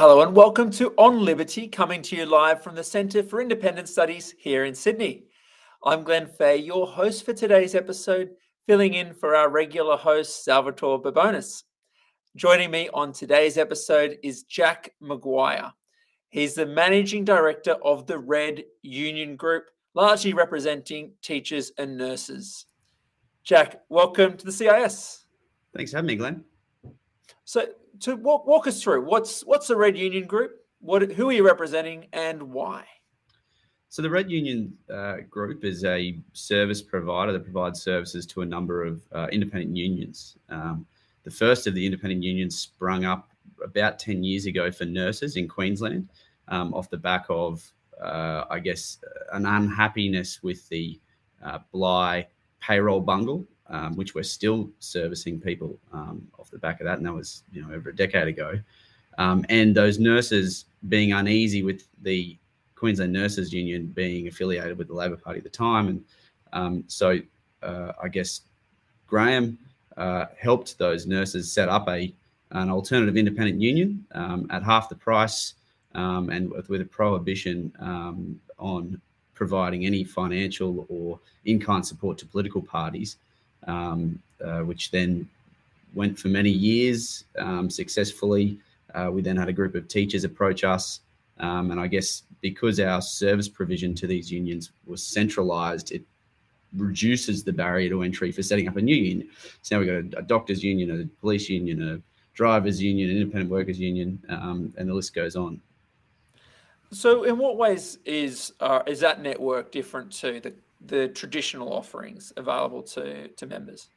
Hello and welcome to On Liberty, coming to you live from the Centre for Independent Studies here in Sydney. I'm Glenn Fahey, your host for today's episode, filling in for our regular host, Salvatore Babones. Joining me on today's episode is Jack McGuire. He's the Managing Director of the Red Union Group, largely representing teachers and nurses. Jack, welcome to the CIS. Thanks for having me, Glenn. So, to walk, walk us through what's what's the Red Union Group? What who are you representing and why? So the Red Union uh, Group is a service provider that provides services to a number of uh, independent unions. Um, the first of the independent unions sprung up about 10 years ago for nurses in Queensland um, off the back of, uh, I guess, an unhappiness with the uh, Bligh payroll bungle um, which we're still servicing people um, off the back of that, and that was you know over a decade ago. Um, and those nurses being uneasy with the Queensland Nurses Union being affiliated with the Labor Party at the time, and um, so uh, I guess Graham uh, helped those nurses set up a an alternative independent union um, at half the price um, and with, with, a prohibition on providing any financial or in-kind support to political parties um, uh, which then went for many years um, successfully. Uh, we then had a group of teachers approach us. Um, and I guess because our service provision to these unions was centralized, it reduces the barrier to entry for setting up a new union. So now we've got a, a doctors' union, a police union, a drivers' union, an independent workers' union, um, and the list goes on. So, in what ways is uh, is that network different to the the traditional offerings available to, to members?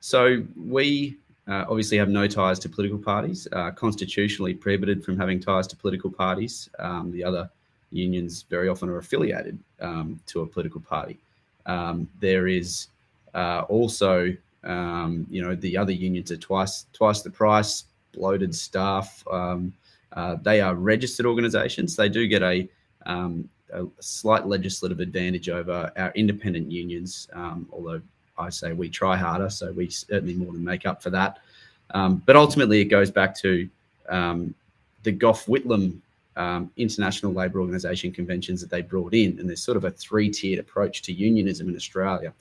So we uh, obviously have no ties to political parties, uh, constitutionally prohibited from having ties to political parties. Um, the other unions very often are affiliated um, to a political party. Um, there is uh, also, um, you know, the other unions are twice twice the price, bloated staff. Um, uh, they are registered organisations. They do get a um, a slight legislative advantage over our independent unions, um, although I say we try harder, so we certainly more than make up for that. Um, but ultimately, it goes back to um, the Gough Whitlam um, International Labour Organisation conventions that they brought in, and there's sort of a three-tiered approach to unionism in Australia.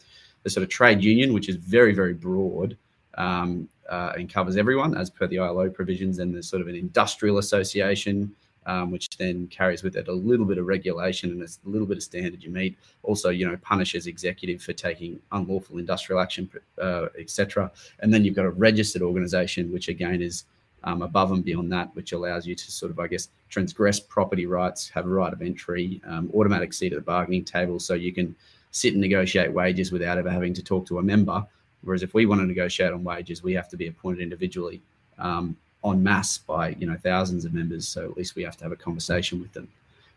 The sort of trade union, which is very, very broad, um, uh, and covers everyone as per the ILO provisions, and there's sort of an industrial association, um, which then carries with it a little bit of regulation and a little bit of standard you meet. Also, you know, punishes executive for taking unlawful industrial action, uh, etc. And then you've got a registered organisation, which again is um, above and beyond that, which allows you to sort of, I guess, transgress property rights, have a right of entry, um, automatic seat at the bargaining table, so you can sit and negotiate wages without ever having to talk to a member. Whereas if we want to negotiate on wages, we have to be appointed individually. Um, en masse by you know thousands of members. So at least we have to have a conversation with them,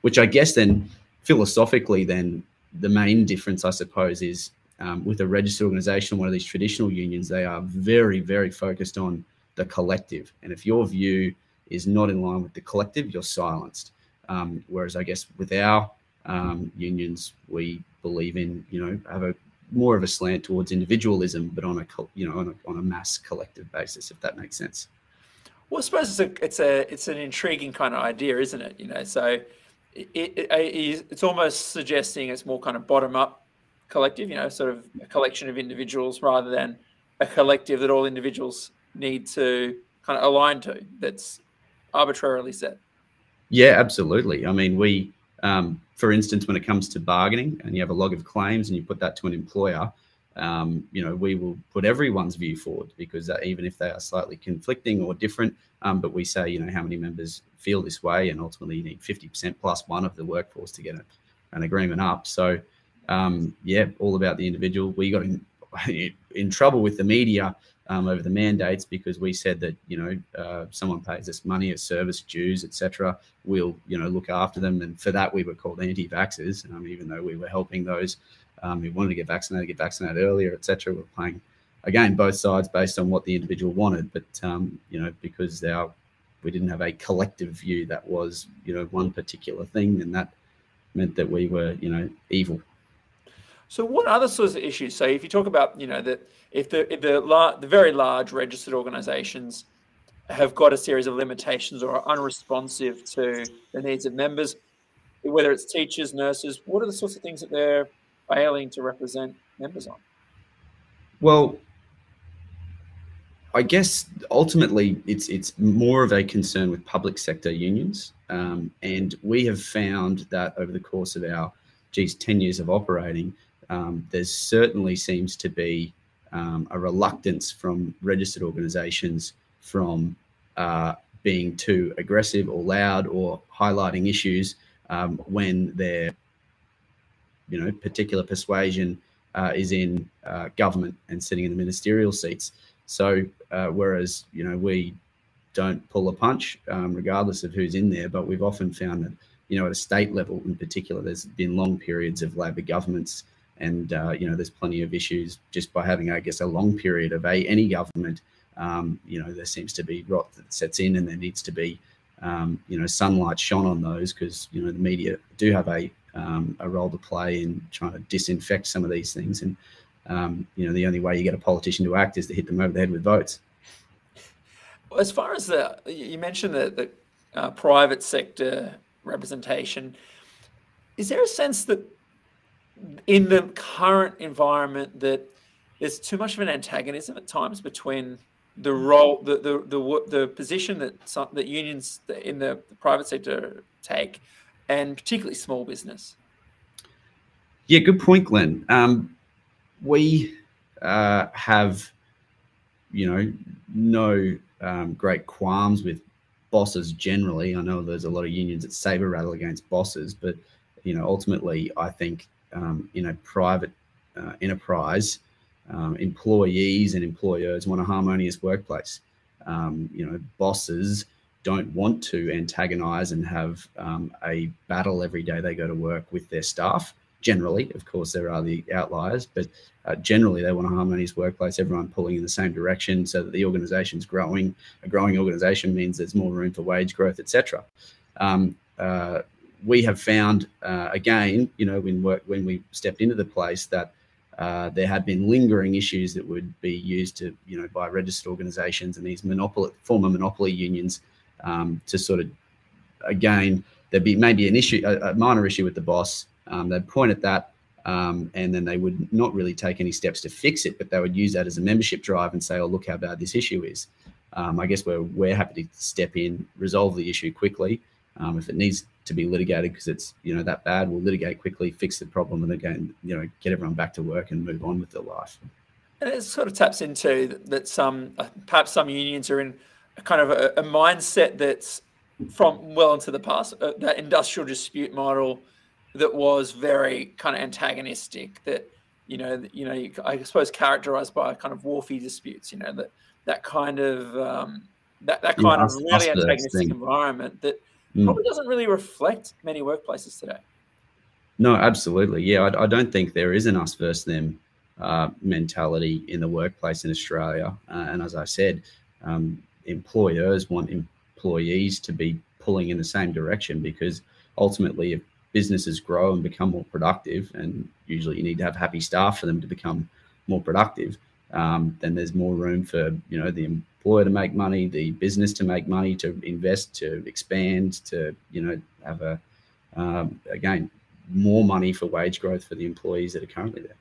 which I guess then philosophically then the main difference I suppose is um, with a registered organisation, one of these traditional unions, they are very very focused on the collective, and if your view is not in line with the collective, you're silenced. Um, whereas I guess with our um, unions, we believe in you know have a more of a slant towards individualism, but on a you know on a, on a mass collective basis, if that makes sense. Well, I suppose it's a it's a it's an intriguing kind of idea, isn't it? You know, so it, it, it's almost suggesting it's more kind of bottom up collective. You know, sort of a collection of individuals rather than a collective that all individuals need to kind of align to. That's arbitrarily set. Yeah, absolutely. I mean, we, um, for instance, when it comes to bargaining, and you have a log of claims, and you put that to an employer um, you know, we will put everyone's view forward because uh, even if they are slightly conflicting or different, um, but we say, you know, how many members feel this way, and ultimately you need 50% plus one of the workforce to get a, an agreement up. So, um, yeah, all about the individual. We got in, in trouble with the media um, over the mandates because we said that you know uh, someone pays us money as service dues, etc. We'll you know look after them, and for that we were called anti-vaxxers, um, even though we were helping those um, wanted to get vaccinated, get vaccinated earlier, etc. We're playing again both sides based on what the individual wanted, but um, you know because our we didn't have a collective view that was you know one particular thing, and that meant that we were you know evil. So what other sorts of issues? So if you talk about you know that if the if the the very large registered organisations have got a series of limitations or are unresponsive to the needs of members, whether it's teachers, nurses, what are the sorts of things that they're failing to represent members on? Well, I guess ultimately it's it's more of a concern with public sector unions, um, and we have found that over the course of our, geez, ten years of operating, um, there certainly seems to be um, a reluctance from registered organisations from uh, being too aggressive or loud or highlighting issues um, when their you know particular persuasion uh, is in uh, government and sitting in the ministerial seats. So uh, whereas you know we don't pull a punch um, regardless of who's in there, but we've often found that you know at a state level in particular, there's been long periods of Labor governments, and uh, you know there's plenty of issues just by having I guess a long period of a any government. Um, you know there seems to be rot that sets in, and there needs to be um, you know sunlight shone on those because you know the media do have a um, a role to play in trying to disinfect some of these things and um, you know, the only way you get a politician to act is to hit them over the head with votes. As far as the, you mentioned the, the uh, private sector representation, is there a sense that in the current environment that there's too much of an antagonism at times between the role, the the the, the position that some, that unions in the, the private sector take, and particularly small business. Yeah, good point, Glenn. Um, we uh, have, you know, no um, great qualms with bosses generally. I know there's a lot of unions that saber rattle against bosses, but you know, ultimately, I think um, in a private uh, enterprise, um, employees and employers want a harmonious workplace. Um, you know, bosses don't want to antagonize and have um, a battle every day they go to work with their staff generally. Of course, there are the outliers, but uh, generally they want a harmonious workplace, everyone pulling in the same direction so that the organization's growing. A growing organization means there's more room for wage growth, etc. Um, uh, we have found, uh, again, you know, when, work, when we stepped into the place that uh, there had been lingering issues that would be used to, you know, by registered organizations and these monopoly, former monopoly unions um, to sort of, again, there'd be maybe an issue, a, a minor issue with the boss, um, they'd point at that um, and then they would not really take any steps to fix it, but they would use that as a membership drive and say, oh, look how bad this issue is. Um, I guess we're, we're happy to step in, resolve the issue quickly. Um, if it needs to be litigated because it's you know that bad, we'll litigate quickly, fix the problem, and again you know get everyone back to work and move on with their life. And it sort of taps into that some perhaps some unions are in kind of a, a mindset that's from well into the past, uh, that industrial dispute model that was very kind of antagonistic. That you know, you know, I suppose characterized by kind of wharfy disputes. You know, that that kind of um, that that kind yeah, of really antagonistic environment that mm. probably doesn't really reflect many workplaces today. No, absolutely. Yeah, I, I don't think there is an us versus them uh, mentality in the workplace in Australia. Uh, and as I said, um, employers want employees to be pulling in the same direction because ultimately, if businesses grow and become more productive, and usually you need to have happy staff for them to become more productive, um, then there's more room for you know the employer to make money, the business to make money, to invest, to expand, to you know have a um, again more money for wage growth for the employees that are currently there.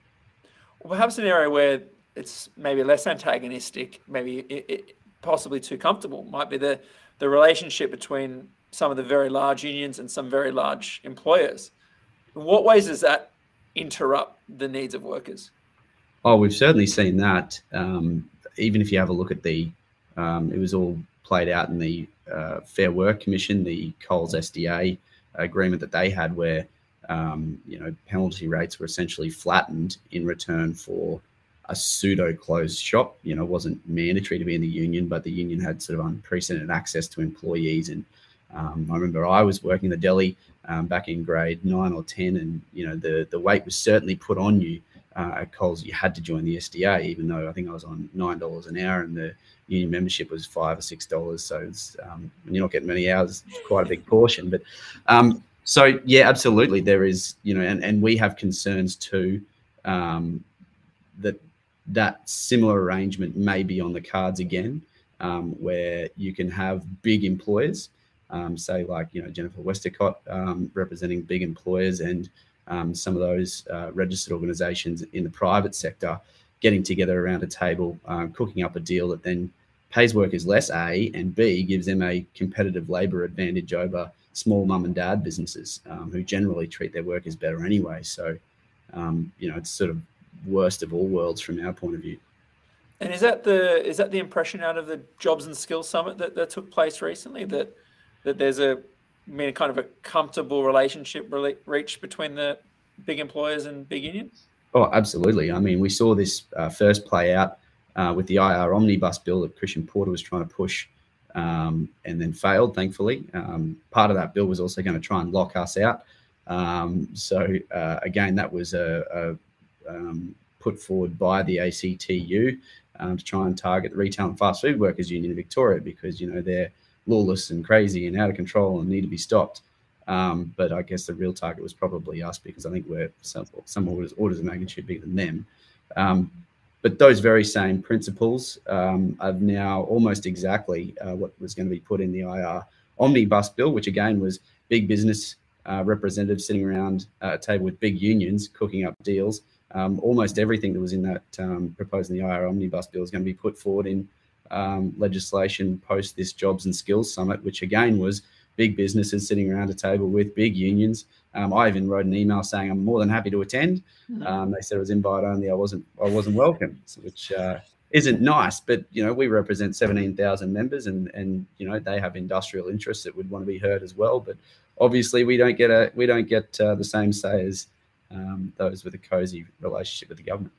Well, perhaps an area where it's maybe less antagonistic, maybe it, it, possibly too comfortable, might be the the relationship between some of the very large unions and some very large employers. In what ways does that interrupt the needs of workers? Oh, we've certainly seen that. Um, even if you have a look at the, um, it was all played out in the uh, Fair Work Commission, the Coles SDA agreement that they had, where um, you know penalty rates were essentially flattened in return for a pseudo closed shop. You know, wasn't mandatory to be in the union, but the union had sort of unprecedented access to employees and um, I remember I was working the deli um, back in grade nine or ten, and you know the the weight was certainly put on you uh, at Coles. You had to join the SDA, even though I think I was on nine dollars an hour, and the union membership was five or six dollars. So it's, um, you're not getting many hours, quite a big portion. But um, so yeah, absolutely, there is you know, and and we have concerns too um, that that similar arrangement may be on the cards again. um, where you can have big employers, um, say like you know Jennifer Westacott um, representing big employers and um, some of those uh, registered organisations in the private sector getting together around a table, um, cooking up a deal that then pays workers less A and B gives them a competitive labour advantage over small mum and dad businesses um, who generally treat their workers better anyway. So you know it's sort of worst of all worlds from our point of view. And is that the is that the impression out of the Jobs and Skills Summit that, that took place recently that that there's a I mean kind of a comfortable relationship re- reached between the big employers and big unions? Oh, absolutely. I mean, we saw this uh, first play out uh, with the IR omnibus bill that Christian Porter was trying to push, um, and then failed. Thankfully, um, part of that bill was also going to try and lock us out. Um, so uh, again, that was a, a um, put forward by the ACTU um, to try and target the Retail and Fast Food Workers Union in Victoria because you know they're lawless and crazy and out of control and need to be stopped. Um, but I guess the real target was probably us because I think we're some, some orders, orders of magnitude bigger than them. Um, but those very same principles um, are now almost exactly uh, what was going to be put in the IR omnibus bill, which again was big business uh, representatives sitting around a table with big unions cooking up deals um, almost everything that was in that um, proposed in the IR omnibus bill is going to be put forward in um, legislation post this jobs and skills summit, which again was big businesses sitting around a table with big unions. Um, I even wrote an email saying I'm more than happy to attend. Mm-hmm. Um, they said it was invite only. I wasn't. I wasn't welcome, which uh, isn't nice. But you know, we represent 17,000 members, and and you know they have industrial interests that would want to be heard as well. But obviously, we don't get a we don't get uh, the same say as um, those with a cozy relationship with the government.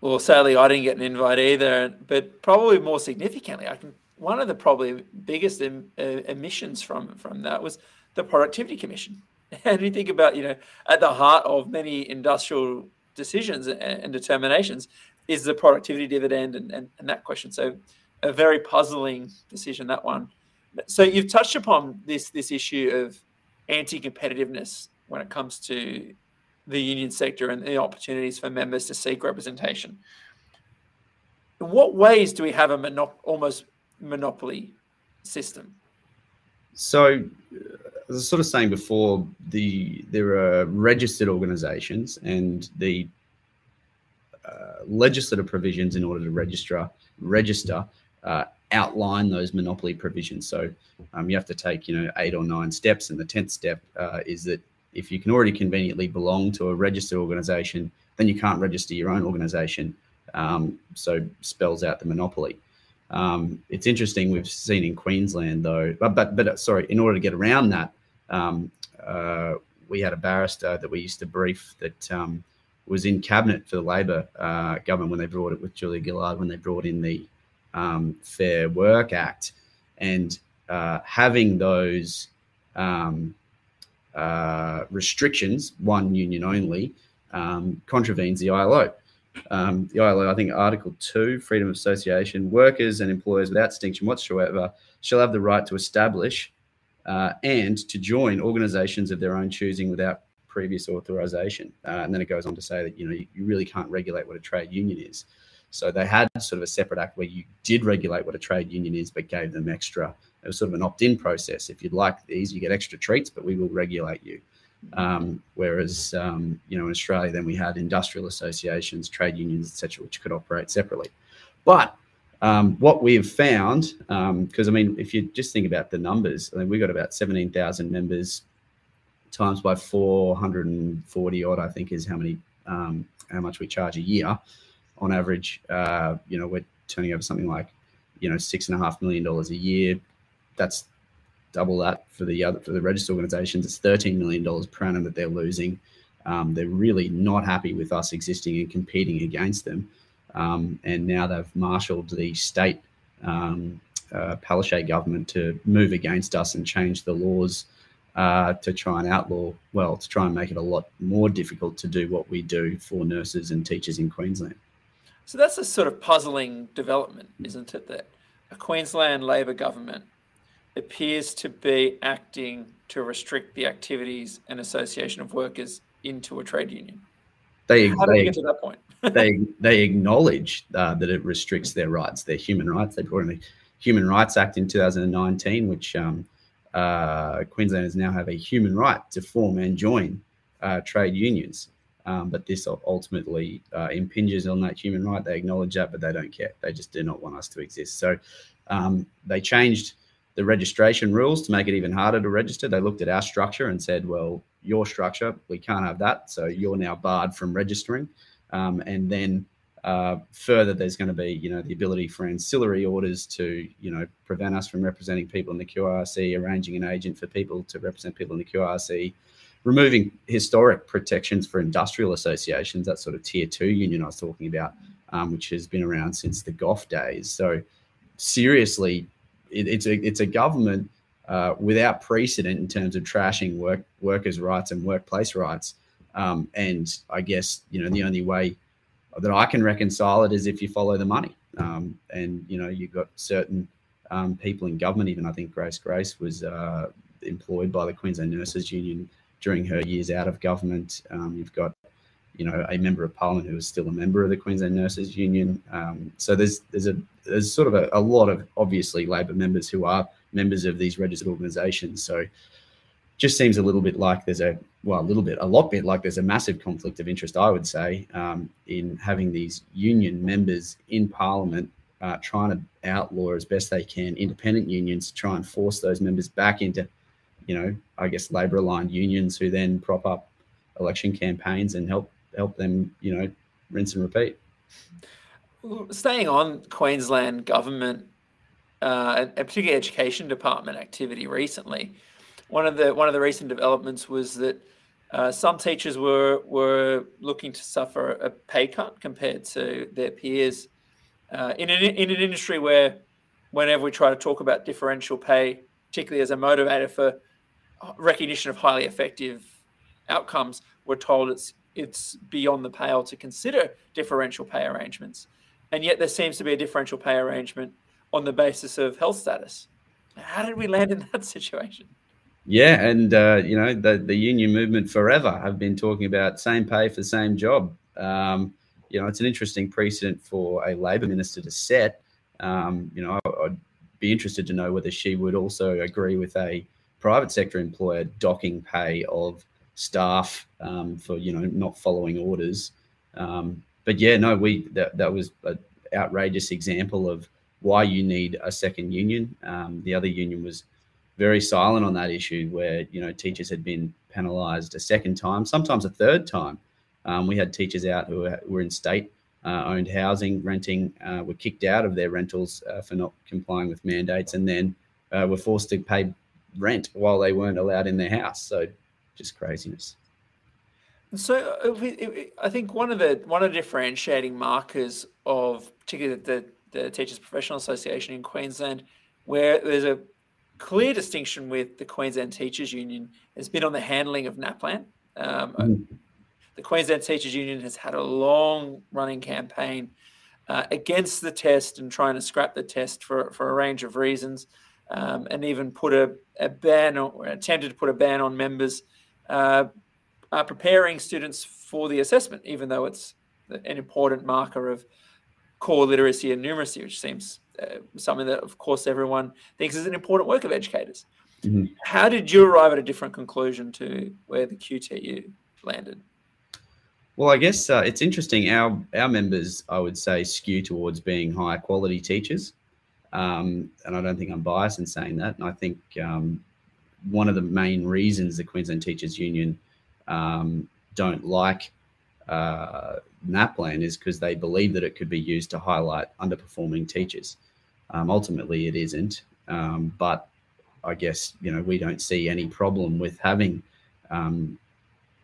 Well, sadly, I didn't get an invite either. But probably more significantly, I can one of the probably biggest em, uh, emissions from from that was the Productivity Commission. And you think about, you know, at the heart of many industrial decisions and, and determinations is the productivity dividend and, and, and that question. So, a very puzzling decision that one. So, you've touched upon this this issue of anti-competitiveness when it comes to the union sector and the opportunities for members to seek representation. In what ways do we have a monop- almost monopoly system? So, as I was sort of saying before, the there are registered organisations and the uh, legislative provisions in order to register register uh, outline those monopoly provisions. So um, you have to take you know eight or nine steps, and the tenth step uh, is that if you can already conveniently belong to a registered organization, then you can't register your own organization. Um, so spells out the monopoly. Um, it's interesting we've seen in Queensland though, but but, but uh, sorry, in order to get around that, um, uh, we had a barrister that we used to brief that um, was in cabinet for the Labor uh, government when they brought it with Julia Gillard when they brought in the um, Fair Work Act, and uh, having those um, uh, restrictions, one union only, um, contravenes the ILO. Um, the ILO, I think Article 2, freedom of association, workers and employers without distinction whatsoever shall have the right to establish uh, and to join organizations of their own choosing without previous authorization. Uh, and then it goes on to say that, you know, you, you really can't regulate what a trade union is. So they had sort of a separate act where you did regulate what a trade union is, but gave them extra it was sort of an opt-in process. If you'd like these, you get extra treats, but we will regulate you. Um, whereas, um, you know, in Australia, then we had industrial associations, trade unions, etc., which could operate separately. But um, what we have found, because um, I mean, if you just think about the numbers, I mean, we've got about 17,000 members times by 440 odd, I think, is how many, um, how much we charge a year on average. Uh, you know, we're turning over something like, you know, six and a half million dollars a year that's double that for the other for the registered organisations. It's thirteen million dollars per annum that they're losing. Um, they're really not happy with us existing and competing against them. Um, and now they've marshalled the state um, uh, Palaszczuk government to move against us and change the laws uh, to try and outlaw, well, to try and make it a lot more difficult to do what we do for nurses and teachers in Queensland. So that's a sort of puzzling development, isn't it? That a Queensland Labor government appears to be acting to restrict the activities and association of workers into a trade union. They, How they, get to that point? they they acknowledge uh, that it restricts their rights, their human rights. They brought in the Human Rights Act in 2019, which um, uh, Queenslanders now have a human right to form and join uh, trade unions. Um, but this ultimately uh, impinges on that human right. They acknowledge that, but they don't care. They just do not want us to exist. So um, they changed the registration rules to make it even harder to register. They looked at our structure and said, well, your structure, we can't have that. So you're now barred from registering. Um, and then uh, further, there's going to be, you know, the ability for ancillary orders to, you know, prevent us from representing people in the QRC, arranging an agent for people to represent people in the QRC, removing historic protections for industrial associations, that sort of tier two union I was talking about, um, which has been around since the Gough days. So seriously, it, it's a it's a government uh, without precedent in terms of trashing work workers' rights and workplace rights. Um, and I guess you know the only way that I can reconcile it is if you follow the money. Um, and you know you've got certain um, people in government. Even I think Grace Grace was uh, employed by the Queensland Nurses Union during her years out of government. Um, you've got you know a member of parliament who is still a member of the Queensland Nurses Union. Um, so there's there's a there's sort of a, a lot of obviously Labor members who are members of these registered organisations. So just seems a little bit like there's a well a little bit a lot bit like there's a massive conflict of interest i would say um, in having these union members in parliament uh, trying to outlaw as best they can independent unions to try and force those members back into you know i guess labor aligned unions who then prop up election campaigns and help help them you know rinse and repeat. Staying on queensland government uh, particularly education department activity recently one of the one of the recent developments was that uh, some teachers were were looking to suffer a pay cut compared to their peers uh, in an in an industry where whenever we try to talk about differential pay, particularly as a motivator for recognition of highly effective outcomes, we're told it's it's beyond the pale to consider differential pay arrangements, and yet there seems to be a differential pay arrangement on the basis of health status. How did we land in that situation? Yeah, and uh, you know the the union movement forever have been talking about same pay for same job. Um, you know, it's an interesting precedent for a Labor minister to set. Um, you know, I'd be interested to know whether she would also agree with a private sector employer docking pay of staff um, for you know not following orders. Um, but yeah, no, we that that was an outrageous example of why you need a second union. Um, the other union was very silent on that issue where you know teachers had been penalised a second time, sometimes a third time. Um, we had teachers out who were in state uh, owned housing, renting, uh, were kicked out of their rentals uh, for not complying with mandates, and then uh, were forced to pay rent while they weren't allowed in their house. So just craziness. So uh, I think one of the one of the differentiating markers of particularly the, the Teachers Professional Association in Queensland, where there's a clear distinction with the Queensland Teachers Union has been on the handling of NAPLAN. Um, mm. The Queensland Teachers Union has had a long running campaign uh, against the test and trying to scrap the test for, for a range of reasons, um, and even put a, a, ban or attempted to put a ban on members uh, uh, preparing students for the assessment, even though it's an important marker of core literacy and numeracy, which seems uh, something that, of course, everyone thinks is an important work of educators. Mm-hmm. How did you arrive at a different conclusion to where the QTU landed? Well, I guess uh, it's interesting. Our our members, I would say, skew towards being higher quality teachers, um, and I don't think I'm biased in saying that. And I think um, one of the main reasons the Queensland Teachers Union um, don't like uh, NAPLAN is because they believe that it could be used to highlight underperforming teachers. Um, ultimately, it isn't. Um, but I guess you know we don't see any problem with having um,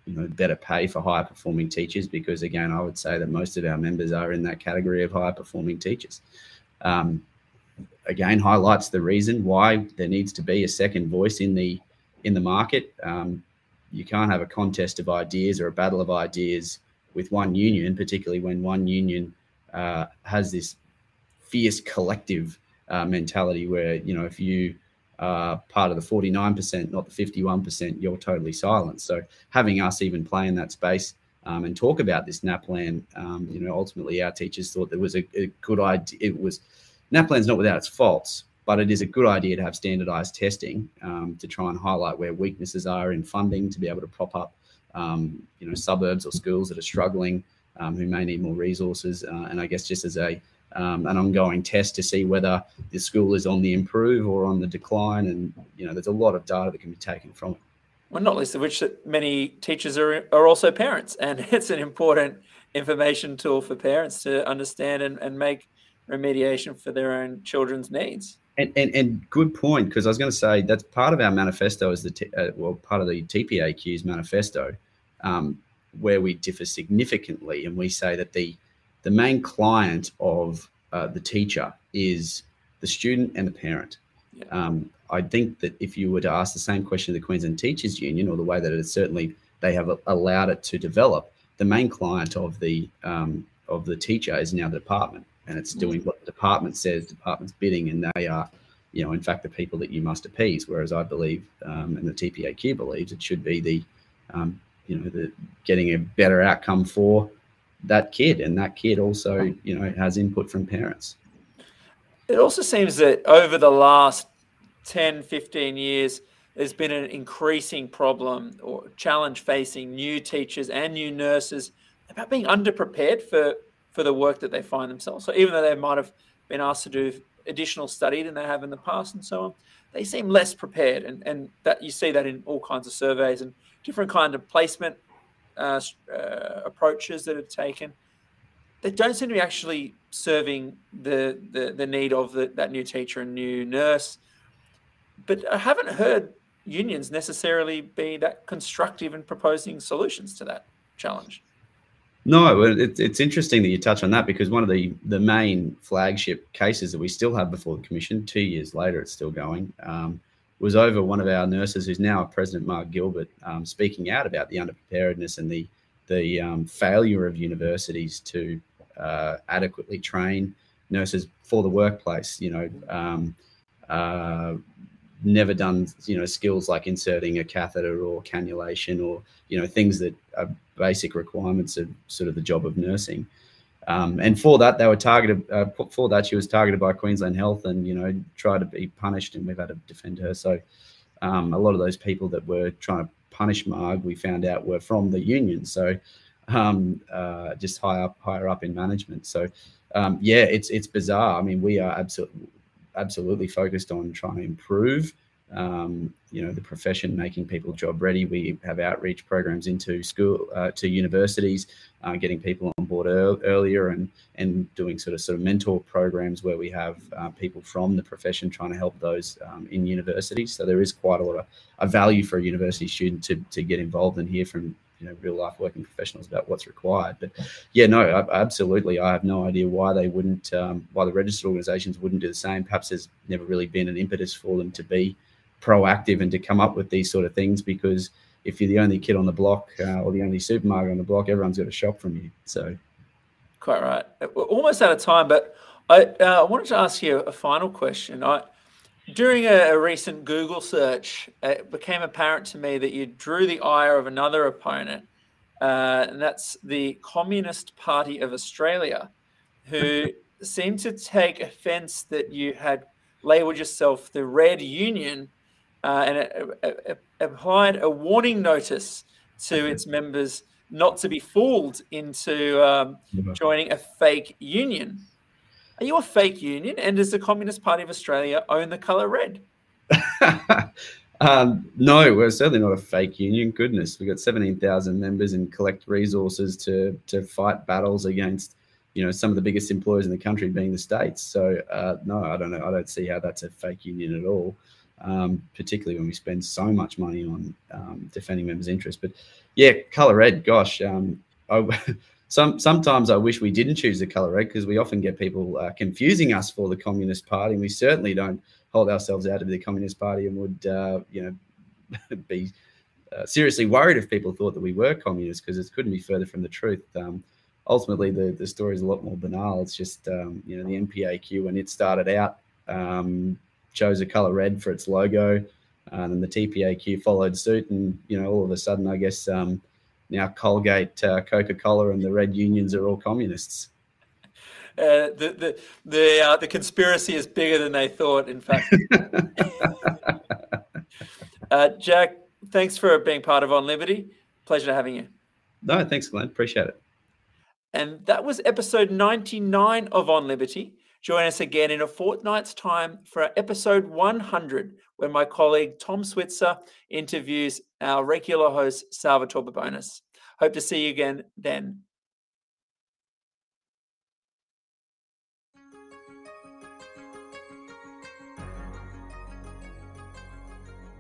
you know better pay for higher performing teachers because again, I would say that most of our members are in that category of higher performing teachers. Um, again, highlights the reason why there needs to be a second voice in the in the market. Um, you can't have a contest of ideas or a battle of ideas with one union, particularly when one union uh, has this fierce collective uh, mentality where you know if you are part of the 49% not the 51% you're totally silent so having us even play in that space um, and talk about this naplan um, you know ultimately our teachers thought there was a, a, good idea it was NAPLAN's not without its faults, but it is a good idea to have standardized testing um, to try and highlight where weaknesses are in funding to be able to prop up, um, you know, suburbs or schools that are struggling, um, who may need more resources. Uh, and I guess just as a um, an ongoing test to see whether the school is on the improve or on the decline. And you know, there's a lot of data that can be taken from it. Well, not least of which that many teachers are are also parents, and it's an important information tool for parents to understand and, and make remediation for their own children's needs. And, and, and good point because I was going to say that's part of our manifesto is the t- uh, well part of the TPAQ's manifesto um, where we differ significantly and we say that the the main client of uh, the teacher is the student and the parent. Yeah. Um, I think that if you were to ask the same question to the Queensland Teachers Union or the way that it certainly they have allowed it to develop, the main client of the um, of the teacher is now the department and it's doing what the department says, department's bidding, and they are, you know, in fact, the people that you must appease. Whereas I believe, um, and the TPAQ believes, it should be the, um, you know, the getting a better outcome for that kid, and that kid also, you know, has input from parents. It also seems that over the last 10, 15 years, there's been an increasing problem or challenge facing new teachers and new nurses about being underprepared for for the work that they find themselves. So even though they might have been asked to do additional study than they have in the past and so on, they seem less prepared. And, and that you see that in all kinds of surveys and different kind of placement uh, uh, approaches that are taken. They don't seem to be actually serving the, the, the need of the, that new teacher and new nurse. But I haven't heard unions necessarily be that constructive in proposing solutions to that challenge. No, it, it's interesting that you touch on that because one of the the main flagship cases that we still have before the commission, two years later, it's still going, um, was over one of our nurses, who's now President Marg Gilbert, um, speaking out about the underpreparedness and the the um, failure of universities to uh, adequately train nurses for the workplace. You know, um, uh, never done you know skills like inserting a catheter or cannulation or you know things that are basic requirements of sort of the job of nursing. Um, and for that they were targeted uh, for that she was targeted by queensland health and you know tried to be punished and we've had to defend her. So um, a lot of those people that were trying to punish marg we found out were from the union. So um, uh, just higher up higher up in management. So um, yeah it's it's bizarre. I mean we are absolutely absolutely focused on trying to improve um, you know the profession making people job ready. We have outreach programs into school uh, to universities uh, getting people on board er- earlier and and doing sort of sort of mentor programs where we have uh, people from the profession trying to help those um, in universities. So there is quite a lot of a value for a university student to, to get involved and hear from you know real life working professionals about what's required. But yeah, no, absolutely. I have no idea why they wouldn't, um, why the registered organisations wouldn't do the same. Perhaps there's never really been an impetus for them to be proactive and to come up with these sort of things because if you're the only kid on the block uh, or the only supermarket on the block, everyone's got a shop from you. So, quite right. We're almost out of time, but I uh, wanted to ask you a final question. I during a, a, recent Google search, it became apparent to me that you drew the ire of another opponent, uh, and that's the Communist Party of Australia, who seemed to take offence that you had labelled yourself the Red Union uh, and it, it, it applied a warning notice to its members not to be fooled into um, joining a fake union. Are you a fake union? And does the Communist Party of Australia own the colour red? um, no, we're certainly not a fake union. Goodness, we've got 17,000 members and collect resources to, to fight battles against, you know, some of the biggest employers in the country being the states. So, uh, no, I don't know. I don't see how that's a fake union at all. Um, particularly when we spend so much money on um, defending members' interests. But yeah, color red. Gosh, um, I, some sometimes I wish we didn't choose the color red because we often get people uh, confusing us for the Communist Party, and we certainly don't hold ourselves out to be the Communist Party, and would uh, you know be uh, seriously worried if people thought that we were communists because it couldn't be further from the truth. Um, ultimately, the the story is a lot more banal. It's just um, you know the NPAQ when it started out um, chose a color red for its logo, and the TPAQ followed suit, and you know all of a sudden, I guess. Um, now Colgate, uh, Coca Cola, and the Red Unions are all communists. Uh, the the the uh, the conspiracy is bigger than they thought. In fact, uh, Jack, thanks for being part of On Liberty. Pleasure having you. No, thanks, Glenn. Appreciate it. And that was episode 99 of On Liberty. Join us again in a fortnight's time for episode 100, where my colleague Tom Switzer interviews our regular host, Salvatore Babones. Hope to see you again then.